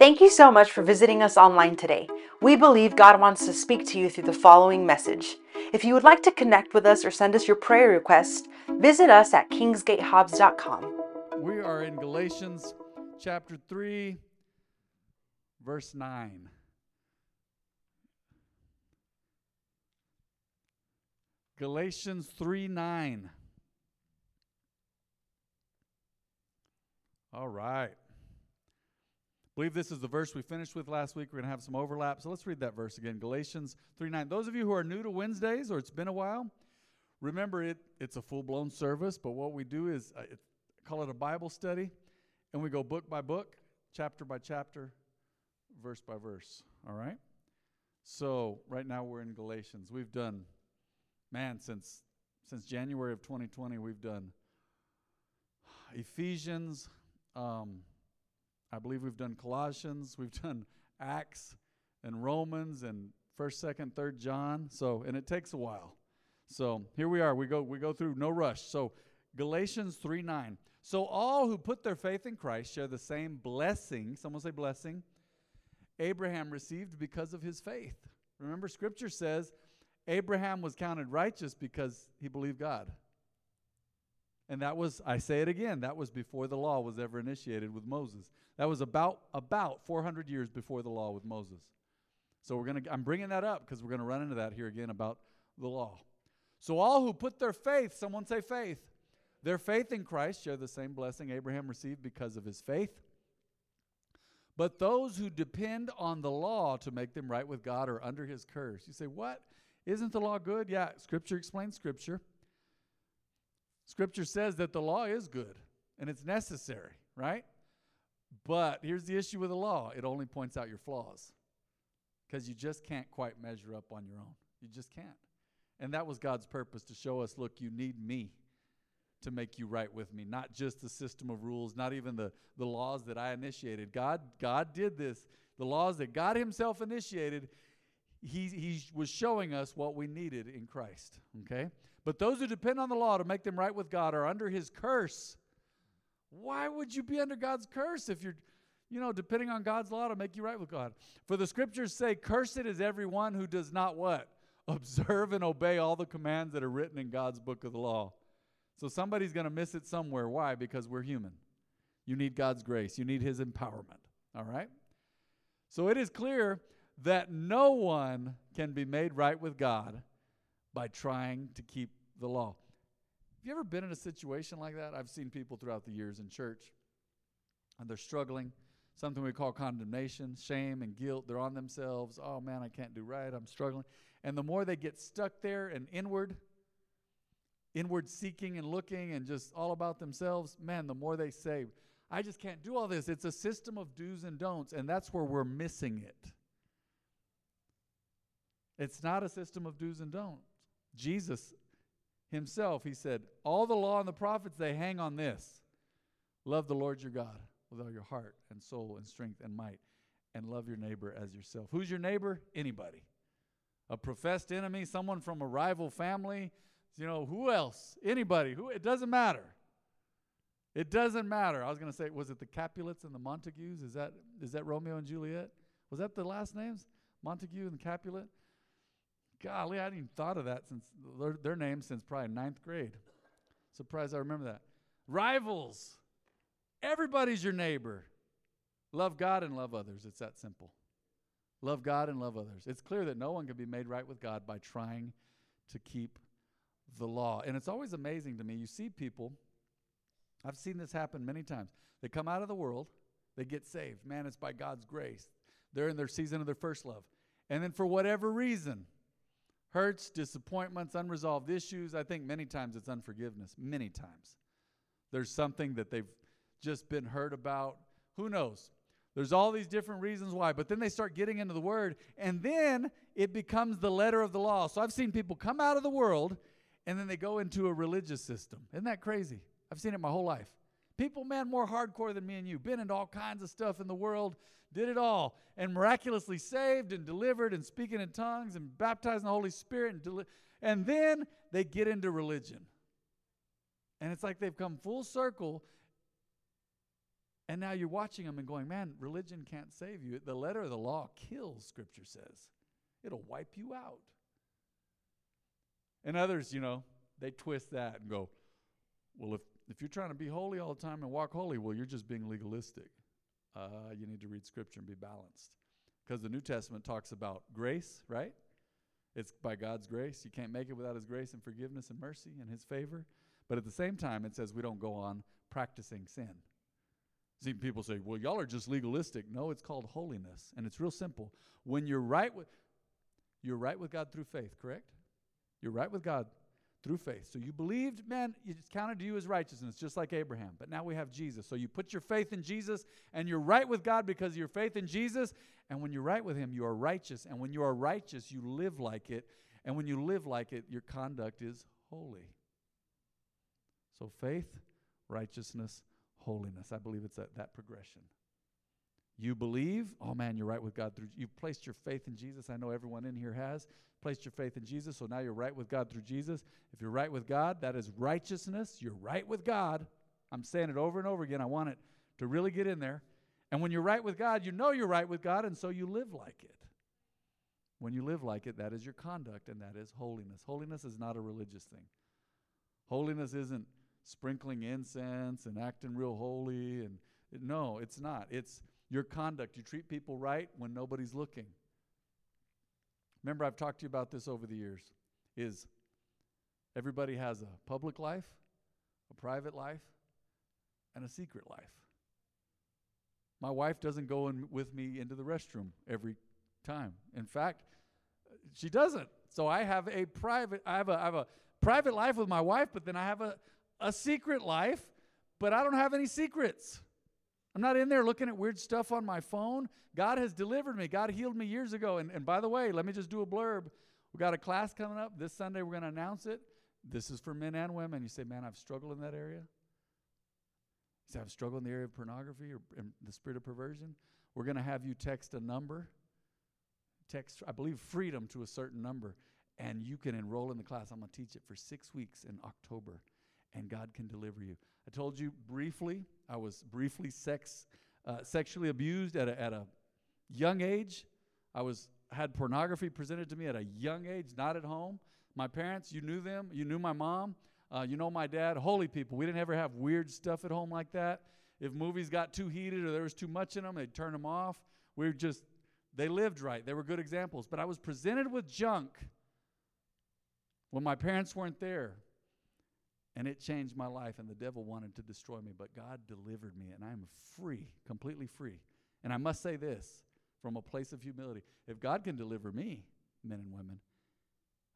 Thank you so much for visiting us online today. We believe God wants to speak to you through the following message. If you would like to connect with us or send us your prayer request, visit us at kingsgatehobbs.com. We are in Galatians chapter 3, verse 9. Galatians 3 9. All right. Believe this is the verse we finished with last week. We're going to have some overlap. So let's read that verse again. Galatians 3 9. Those of you who are new to Wednesdays or it's been a while, remember it, it's a full blown service, but what we do is uh, it, call it a Bible study, and we go book by book, chapter by chapter, verse by verse. All right? So right now we're in Galatians. We've done man, since since January of 2020, we've done Ephesians. Um, I believe we've done Colossians. We've done Acts and Romans and First, Second, Third John. So, and it takes a while. So here we are. We go we go through no rush. So Galatians 3 9. So all who put their faith in Christ share the same blessing. Someone say blessing. Abraham received because of his faith. Remember, Scripture says Abraham was counted righteous because he believed God. And that was, I say it again, that was before the law was ever initiated with Moses. That was about about 400 years before the law with Moses. So we're going to I'm bringing that up because we're going to run into that here again about the law. So all who put their faith, someone say faith, their faith in Christ share the same blessing Abraham received because of his faith. But those who depend on the law to make them right with God are under his curse. You say, "What? Isn't the law good? Yeah, Scripture explains Scripture. Scripture says that the law is good and it's necessary, right? But here's the issue with the law it only points out your flaws because you just can't quite measure up on your own. You just can't. And that was God's purpose to show us look, you need me to make you right with me, not just the system of rules, not even the, the laws that I initiated. God, God did this. The laws that God Himself initiated, he, he was showing us what we needed in Christ. Okay? But those who depend on the law to make them right with God are under his curse. Why would you be under God's curse if you're, you know, depending on God's law to make you right with God? For the scriptures say, Cursed is everyone who does not what? Observe and obey all the commands that are written in God's book of the law. So somebody's going to miss it somewhere. Why? Because we're human. You need God's grace, you need his empowerment. All right? So it is clear that no one can be made right with God by trying to keep the law. Have you ever been in a situation like that? I've seen people throughout the years in church and they're struggling, something we call condemnation, shame, and guilt. They're on themselves. Oh man, I can't do right. I'm struggling. And the more they get stuck there and inward, inward seeking and looking and just all about themselves, man, the more they say, I just can't do all this. It's a system of do's and don'ts, and that's where we're missing it. It's not a system of do's and don'ts. Jesus himself, he said, All the law and the prophets, they hang on this love the Lord your God with all your heart and soul and strength and might, and love your neighbor as yourself. Who's your neighbor? Anybody. A professed enemy, someone from a rival family, you know, who else? Anybody. Who it doesn't matter. It doesn't matter. I was going to say, was it the Capulets and the Montagues? Is that is that Romeo and Juliet? Was that the last names? Montague and Capulet? Golly, I hadn't even thought of that since their, their name since probably ninth grade. Surprised I remember that. Rivals. Everybody's your neighbor. Love God and love others. It's that simple. Love God and love others. It's clear that no one can be made right with God by trying to keep the law. And it's always amazing to me. You see people, I've seen this happen many times. They come out of the world, they get saved. Man, it's by God's grace. They're in their season of their first love. And then for whatever reason, hurts, disappointments, unresolved issues. I think many times it's unforgiveness. Many times. There's something that they've just been hurt about. Who knows? There's all these different reasons why. But then they start getting into the Word, and then it becomes the letter of the law. So I've seen people come out of the world, and then they go into a religious system. Isn't that crazy? I've seen it my whole life. People, man, more hardcore than me and you, been into all kinds of stuff in the world, did it all, and miraculously saved and delivered and speaking in tongues and baptized in the Holy Spirit. And, deli- and then they get into religion. And it's like they've come full circle And now you're watching them and going, man, religion can't save you. The letter of the law kills, Scripture says. It'll wipe you out. And others, you know, they twist that and go, well, if, if you're trying to be holy all the time and walk holy, well, you're just being legalistic. Uh, you need to read Scripture and be balanced. Because the New Testament talks about grace, right? It's by God's grace. You can't make it without His grace and forgiveness and mercy and His favor. But at the same time, it says we don't go on practicing sin. See, people say, well, y'all are just legalistic. No, it's called holiness. And it's real simple. When you're right with you're right with God through faith, correct? You're right with God through faith. So you believed, man, it's counted to you as righteousness, just like Abraham. But now we have Jesus. So you put your faith in Jesus, and you're right with God because of your faith in Jesus. And when you're right with Him, you are righteous. And when you are righteous, you live like it. And when you live like it, your conduct is holy. So faith, righteousness, holiness. I believe it's that, that progression. You believe, oh man, you're right with God through you've placed your faith in Jesus. I know everyone in here has placed your faith in Jesus, so now you're right with God through Jesus. If you're right with God, that is righteousness. You're right with God. I'm saying it over and over again. I want it to really get in there. And when you're right with God, you know you're right with God, and so you live like it. When you live like it, that is your conduct, and that is holiness. Holiness is not a religious thing. Holiness isn't sprinkling incense and acting real holy and no, it's not. It's your conduct. You treat people right when nobody's looking. Remember I've talked to you about this over the years is everybody has a public life, a private life, and a secret life. My wife doesn't go in with me into the restroom every time. In fact, she doesn't. So I have a private I have a I have a private life with my wife, but then I have a a secret life, but I don't have any secrets. I'm not in there looking at weird stuff on my phone. God has delivered me. God healed me years ago. And, and by the way, let me just do a blurb. We got a class coming up this Sunday. We're going to announce it. This is for men and women. You say, man, I've struggled in that area. You say, I've struggled in the area of pornography or the spirit of perversion. We're going to have you text a number, text, I believe, freedom to a certain number, and you can enroll in the class. I'm going to teach it for six weeks in October and God can deliver you. I told you briefly, I was briefly sex, uh, sexually abused at a, at a young age. I was had pornography presented to me at a young age, not at home. My parents, you knew them. You knew my mom. Uh, you know my dad. Holy people. We didn't ever have weird stuff at home like that. If movies got too heated or there was too much in them, they'd turn them off. We were just, they lived right. They were good examples. But I was presented with junk when my parents weren't there. And it changed my life, and the devil wanted to destroy me, but God delivered me, and I'm free, completely free. And I must say this from a place of humility if God can deliver me, men and women,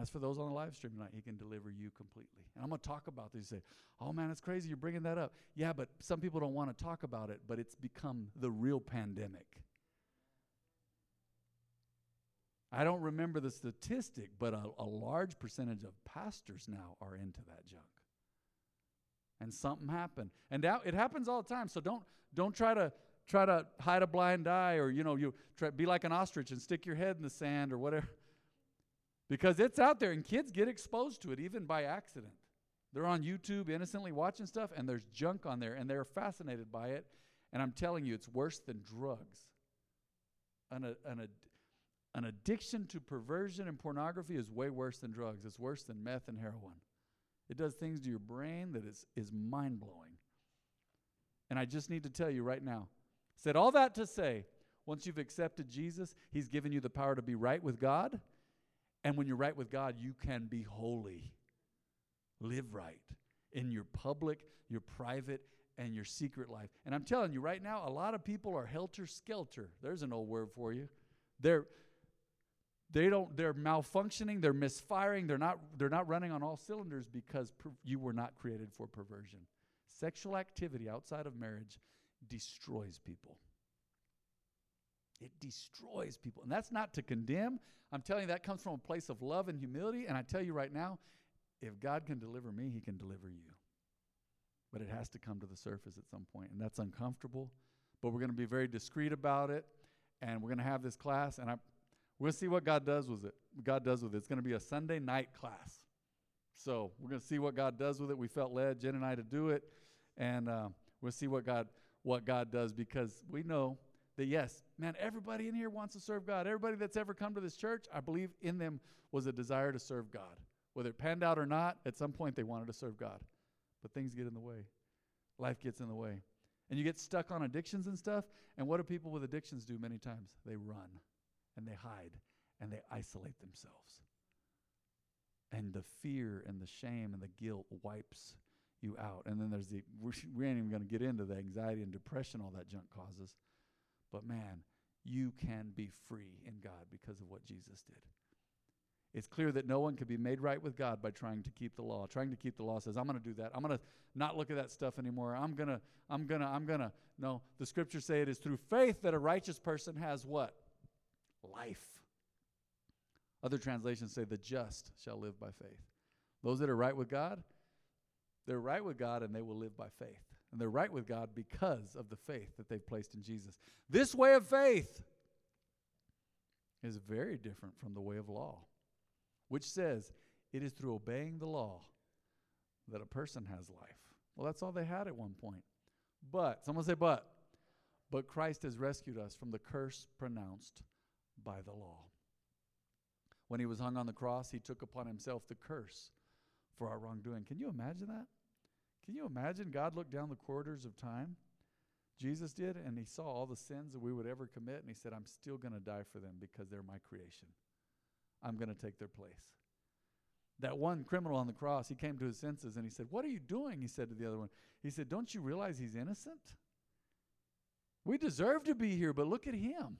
as for those on the live stream tonight, He can deliver you completely. And I'm going to talk about this. You say, oh man, it's crazy you're bringing that up. Yeah, but some people don't want to talk about it, but it's become the real pandemic. I don't remember the statistic, but a, a large percentage of pastors now are into that junk and something happened. And that, it happens all the time. So don't don't try to try to hide a blind eye or you know you try be like an ostrich and stick your head in the sand or whatever. Because it's out there and kids get exposed to it even by accident. They're on YouTube innocently watching stuff and there's junk on there and they're fascinated by it. And I'm telling you, it's worse than drugs. An, an, an addiction to perversion and pornography is way worse than drugs. It's worse than meth and heroin. It does things to your brain that is, is mind blowing. And I just need to tell you right now. Said all that to say, once you've accepted Jesus, He's given you the power to be right with God. And when you're right with God, you can be holy. Live right in your public, your private, and your secret life. And I'm telling you right now, a lot of people are helter skelter. There's an old word for you. They're they don't they're malfunctioning they're misfiring they're not they're not running on all cylinders because per, you were not created for perversion. Sexual activity outside of marriage destroys people. It destroys people. And that's not to condemn. I'm telling you that comes from a place of love and humility. And i tell you right now if god can deliver me he can deliver you. But it has to come to the surface at some point and that's uncomfortable. But we're going to be very discreet about it and we're going to have this class and i We'll see what God does with it. God does with it. It's going to be a Sunday night class. So we're going to see what God does with it. We felt led, Jen and I, to do it, and uh, we'll see what God what God does because we know that, yes, man, everybody in here wants to serve God. Everybody that's ever come to this church, I believe in them was a desire to serve God. Whether it panned out or not, at some point they wanted to serve God. But things get in the way, life gets in the way. And you get stuck on addictions and stuff. And what do people with addictions do many times? They run and they hide and they isolate themselves. And the fear and the shame and the guilt wipes you out. And then there's the, we ain't even going to get into the anxiety and depression all that junk causes. But man, you can be free in God because of what Jesus did. It's clear that no one can be made right with God by trying to keep the law. Trying to keep the law says, I'm going to do that. I'm going to not look at that stuff anymore. I'm going to, I'm going to, I'm going to. No, the scriptures say it is through faith that a righteous person has what? Life. Other translations say, the just shall live by faith. Those that are right with God, they're right with God and they will live by faith. And they're right with God because of the faith that they've placed in Jesus. This way of faith is very different from the way of law, which says it is through obeying the law that a person has life. Well, that's all they had at one point. But, someone say, but. But Christ has rescued us from the curse pronounced by the law. When he was hung on the cross, he took upon himself the curse for our wrongdoing. Can you imagine that? Can you imagine God looked down the corridors of time? Jesus did, and he saw all the sins that we would ever commit, and he said, I'm still going to die for them because they're my creation. I'm going to take their place. That one criminal on the cross, he came to his senses and he said, What are you doing? He said to the other one, He said, Don't you realize he's innocent? We deserve to be here, but look at him.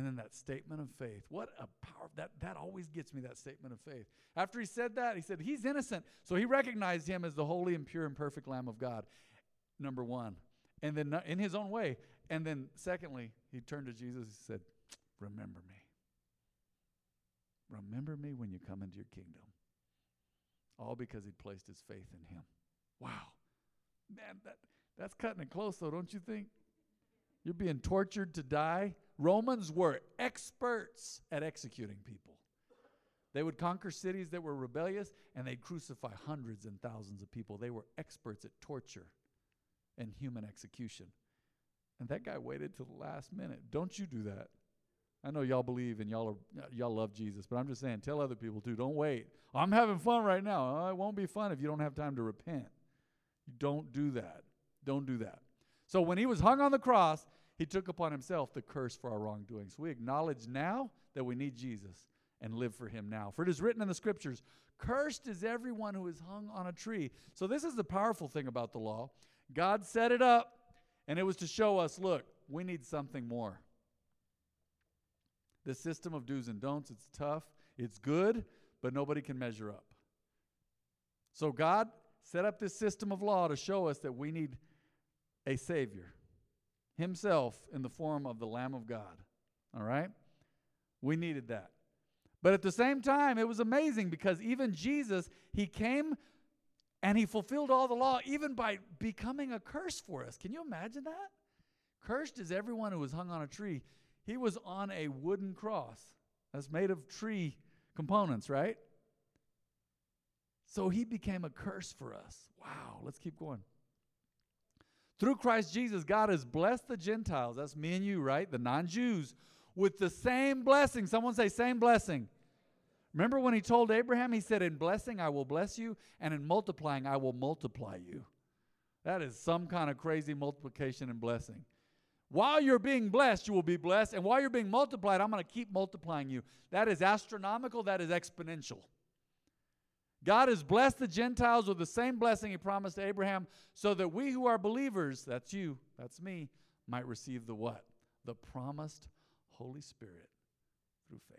And then that statement of faith. What a power that that always gets me that statement of faith. After he said that, he said he's innocent. So he recognized him as the holy and pure and perfect lamb of God. Number 1. And then in his own way. And then secondly, he turned to Jesus and said, "Remember me. Remember me when you come into your kingdom." All because he'd placed his faith in him. Wow. Man, that that's cutting it close though, don't you think? You're being tortured to die Romans were experts at executing people. They would conquer cities that were rebellious and they'd crucify hundreds and thousands of people. They were experts at torture and human execution. And that guy waited till the last minute. Don't you do that. I know y'all believe and y'all are, y'all love Jesus, but I'm just saying, tell other people too. Don't wait. I'm having fun right now. Oh, it won't be fun if you don't have time to repent. Don't do that. Don't do that. So when he was hung on the cross, he took upon himself the curse for our wrongdoings. We acknowledge now that we need Jesus and live for him now. For it is written in the scriptures, Cursed is everyone who is hung on a tree. So, this is the powerful thing about the law. God set it up, and it was to show us look, we need something more. The system of do's and don'ts, it's tough, it's good, but nobody can measure up. So, God set up this system of law to show us that we need a Savior himself in the form of the Lamb of God. All right? We needed that. But at the same time, it was amazing because even Jesus, he came and he fulfilled all the law even by becoming a curse for us. Can you imagine that? Cursed is everyone who was hung on a tree. He was on a wooden cross that's made of tree components, right? So he became a curse for us. Wow, let's keep going. Through Christ Jesus, God has blessed the Gentiles, that's me and you, right? The non Jews, with the same blessing. Someone say, same blessing. Remember when he told Abraham, he said, In blessing I will bless you, and in multiplying I will multiply you. That is some kind of crazy multiplication and blessing. While you're being blessed, you will be blessed. And while you're being multiplied, I'm going to keep multiplying you. That is astronomical, that is exponential. God has blessed the Gentiles with the same blessing he promised to Abraham so that we who are believers, that's you, that's me, might receive the what? The promised Holy Spirit through faith.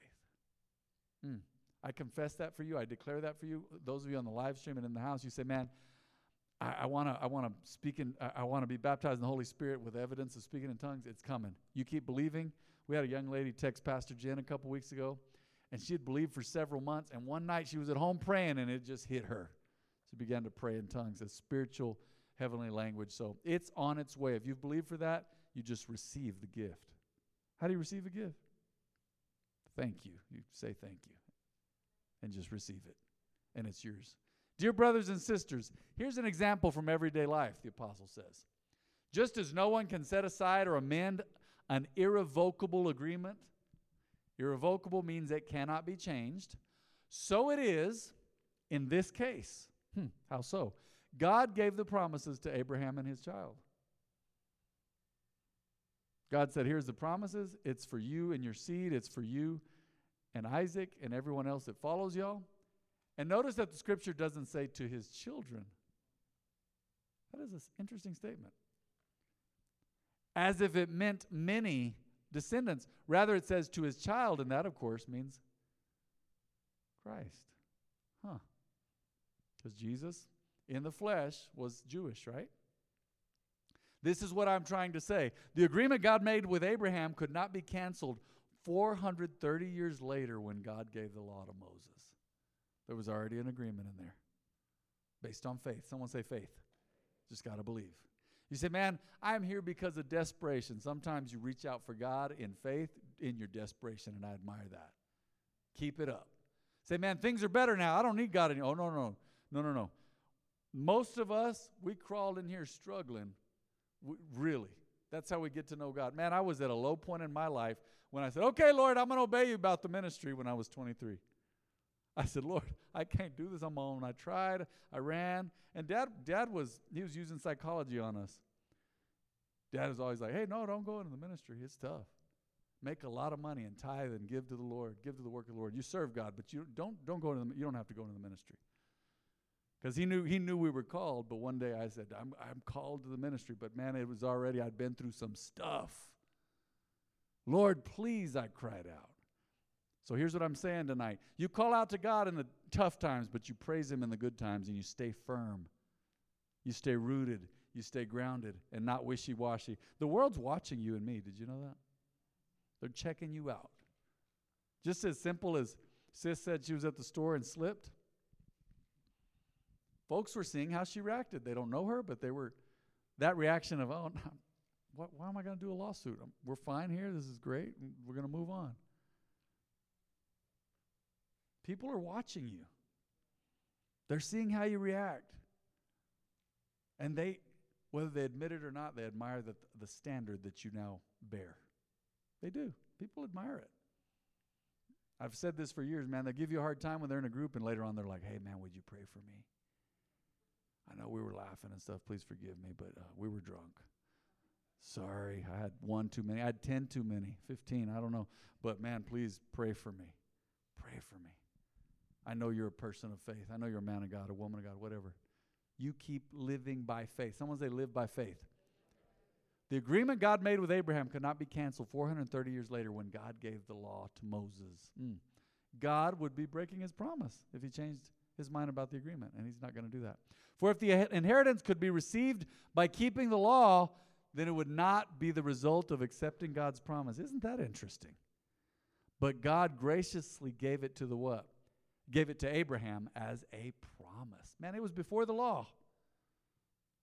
Mm. I confess that for you. I declare that for you. Those of you on the live stream and in the house, you say, man, I want to I want to speak in I, I want to be baptized in the Holy Spirit with evidence of speaking in tongues. It's coming. You keep believing. We had a young lady text Pastor Jen a couple weeks ago and she had believed for several months. And one night she was at home praying, and it just hit her. She began to pray in tongues, a spiritual heavenly language. So it's on its way. If you've believed for that, you just receive the gift. How do you receive a gift? Thank you. You say thank you and just receive it, and it's yours. Dear brothers and sisters, here's an example from everyday life, the apostle says. Just as no one can set aside or amend an irrevocable agreement, irrevocable means it cannot be changed, so it is in this case. Hmm, how so? God gave the promises to Abraham and his child. God said, Here's the promises. It's for you and your seed. It's for you and Isaac and everyone else that follows y'all. And notice that the scripture doesn't say to his children. That is an interesting statement. As if it meant many descendants. Rather, it says to his child, and that, of course, means Christ. Huh. Because Jesus in the flesh was Jewish, right? This is what I'm trying to say. The agreement God made with Abraham could not be canceled 430 years later when God gave the law to Moses. There was already an agreement in there based on faith. Someone say faith. Just got to believe. You say, man, I'm here because of desperation. Sometimes you reach out for God in faith in your desperation, and I admire that. Keep it up. Say, man, things are better now. I don't need God anymore. Oh, no, no, no, no, no. Most of us, we crawled in here struggling. We, really. That's how we get to know God. Man, I was at a low point in my life when I said, okay, Lord, I'm going to obey you about the ministry when I was 23. I said, Lord, I can't do this on my own. I tried, I ran, and dad, dad was, he was using psychology on us. Dad was always like, hey, no, don't go into the ministry. It's tough. Make a lot of money and tithe and give to the Lord, give to the work of the Lord. You serve God, but you don't, don't go into the, you don't have to go into the ministry. Because he knew, he knew we were called, but one day I said, I'm, I'm called to the ministry, but man, it was already, I'd been through some stuff. Lord, please, I cried out. So here's what I'm saying tonight. You call out to God in the tough times, but you praise Him in the good times and you stay firm. You stay rooted. You stay grounded and not wishy washy. The world's watching you and me. Did you know that? They're checking you out. Just as simple as Sis said she was at the store and slipped. Folks were seeing how she reacted. They don't know her, but they were that reaction of, oh, what, why am I going to do a lawsuit? We're fine here. This is great. We're going to move on. People are watching you. They're seeing how you react. And they, whether they admit it or not, they admire the, the standard that you now bear. They do. People admire it. I've said this for years, man. They give you a hard time when they're in a group, and later on they're like, hey, man, would you pray for me? I know we were laughing and stuff. Please forgive me, but uh, we were drunk. Sorry, I had one too many. I had 10 too many, 15, I don't know. But man, please pray for me. Pray for me. I know you're a person of faith. I know you're a man of God, a woman of God, whatever. You keep living by faith. Someone say, live by faith. The agreement God made with Abraham could not be canceled 430 years later when God gave the law to Moses. Mm. God would be breaking his promise if he changed his mind about the agreement, and he's not going to do that. For if the inheritance could be received by keeping the law, then it would not be the result of accepting God's promise. Isn't that interesting? But God graciously gave it to the what? Gave it to Abraham as a promise. Man, it was before the law.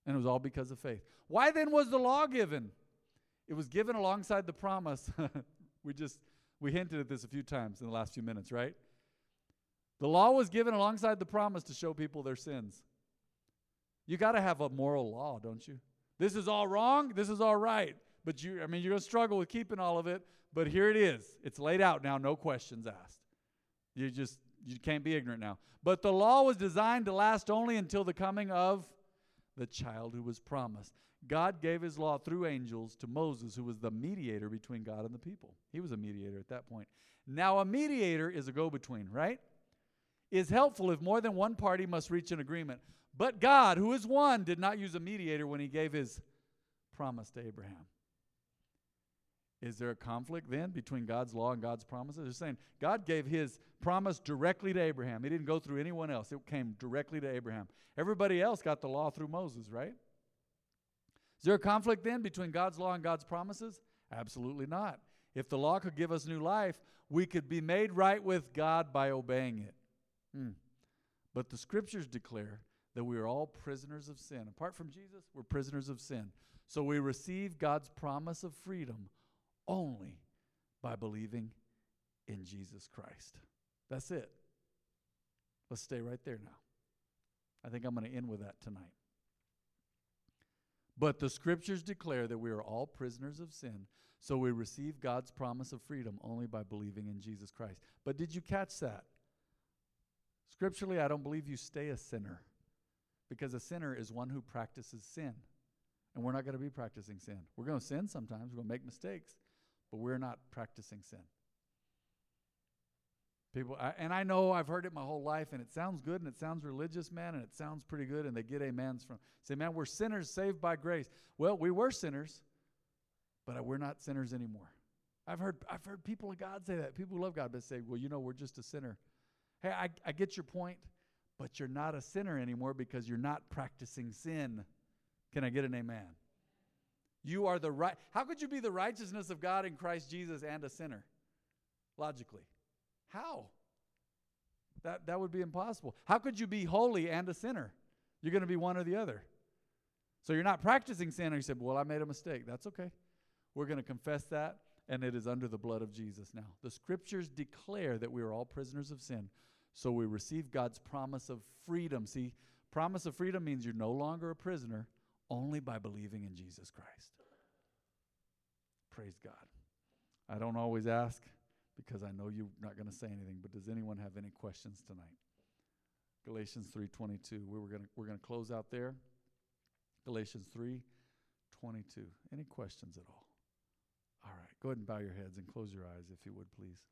And it was all because of faith. Why then was the law given? It was given alongside the promise. we just we hinted at this a few times in the last few minutes, right? The law was given alongside the promise to show people their sins. You got to have a moral law, don't you? This is all wrong, this is all right. But you I mean you're going to struggle with keeping all of it, but here it is. It's laid out now, no questions asked. You just you can't be ignorant now. But the law was designed to last only until the coming of the child who was promised. God gave his law through angels to Moses, who was the mediator between God and the people. He was a mediator at that point. Now, a mediator is a go between, right? Is helpful if more than one party must reach an agreement. But God, who is one, did not use a mediator when he gave his promise to Abraham. Is there a conflict then between God's law and God's promises? They're saying God gave his promise directly to Abraham. He didn't go through anyone else, it came directly to Abraham. Everybody else got the law through Moses, right? Is there a conflict then between God's law and God's promises? Absolutely not. If the law could give us new life, we could be made right with God by obeying it. Hmm. But the scriptures declare that we are all prisoners of sin. Apart from Jesus, we're prisoners of sin. So we receive God's promise of freedom only by believing in Jesus Christ. That's it. Let's stay right there now. I think I'm going to end with that tonight. But the scriptures declare that we are all prisoners of sin, so we receive God's promise of freedom only by believing in Jesus Christ. But did you catch that? Scripturally, I don't believe you stay a sinner because a sinner is one who practices sin. And we're not going to be practicing sin. We're going to sin sometimes, we're going to make mistakes, but we're not practicing sin. People, I, and I know I've heard it my whole life, and it sounds good, and it sounds religious, man, and it sounds pretty good, and they get amens from say, man, we're sinners saved by grace. Well, we were sinners, but we're not sinners anymore. I've heard I've heard people of God say that. People who love God, but say, well, you know, we're just a sinner. Hey, I, I get your point, but you're not a sinner anymore because you're not practicing sin. Can I get an amen? You are the right. How could you be the righteousness of God in Christ Jesus and a sinner? Logically. How? That, that would be impossible. How could you be holy and a sinner? You're going to be one or the other. So you're not practicing sin, and you said, Well, I made a mistake. That's okay. We're going to confess that, and it is under the blood of Jesus now. The scriptures declare that we are all prisoners of sin, so we receive God's promise of freedom. See, promise of freedom means you're no longer a prisoner only by believing in Jesus Christ. Praise God. I don't always ask because I know you're not going to say anything, but does anyone have any questions tonight? Galatians 3:22. We were going we're going to close out there. Galatians 3:22. Any questions at all? All right. Go ahead and bow your heads and close your eyes if you would please.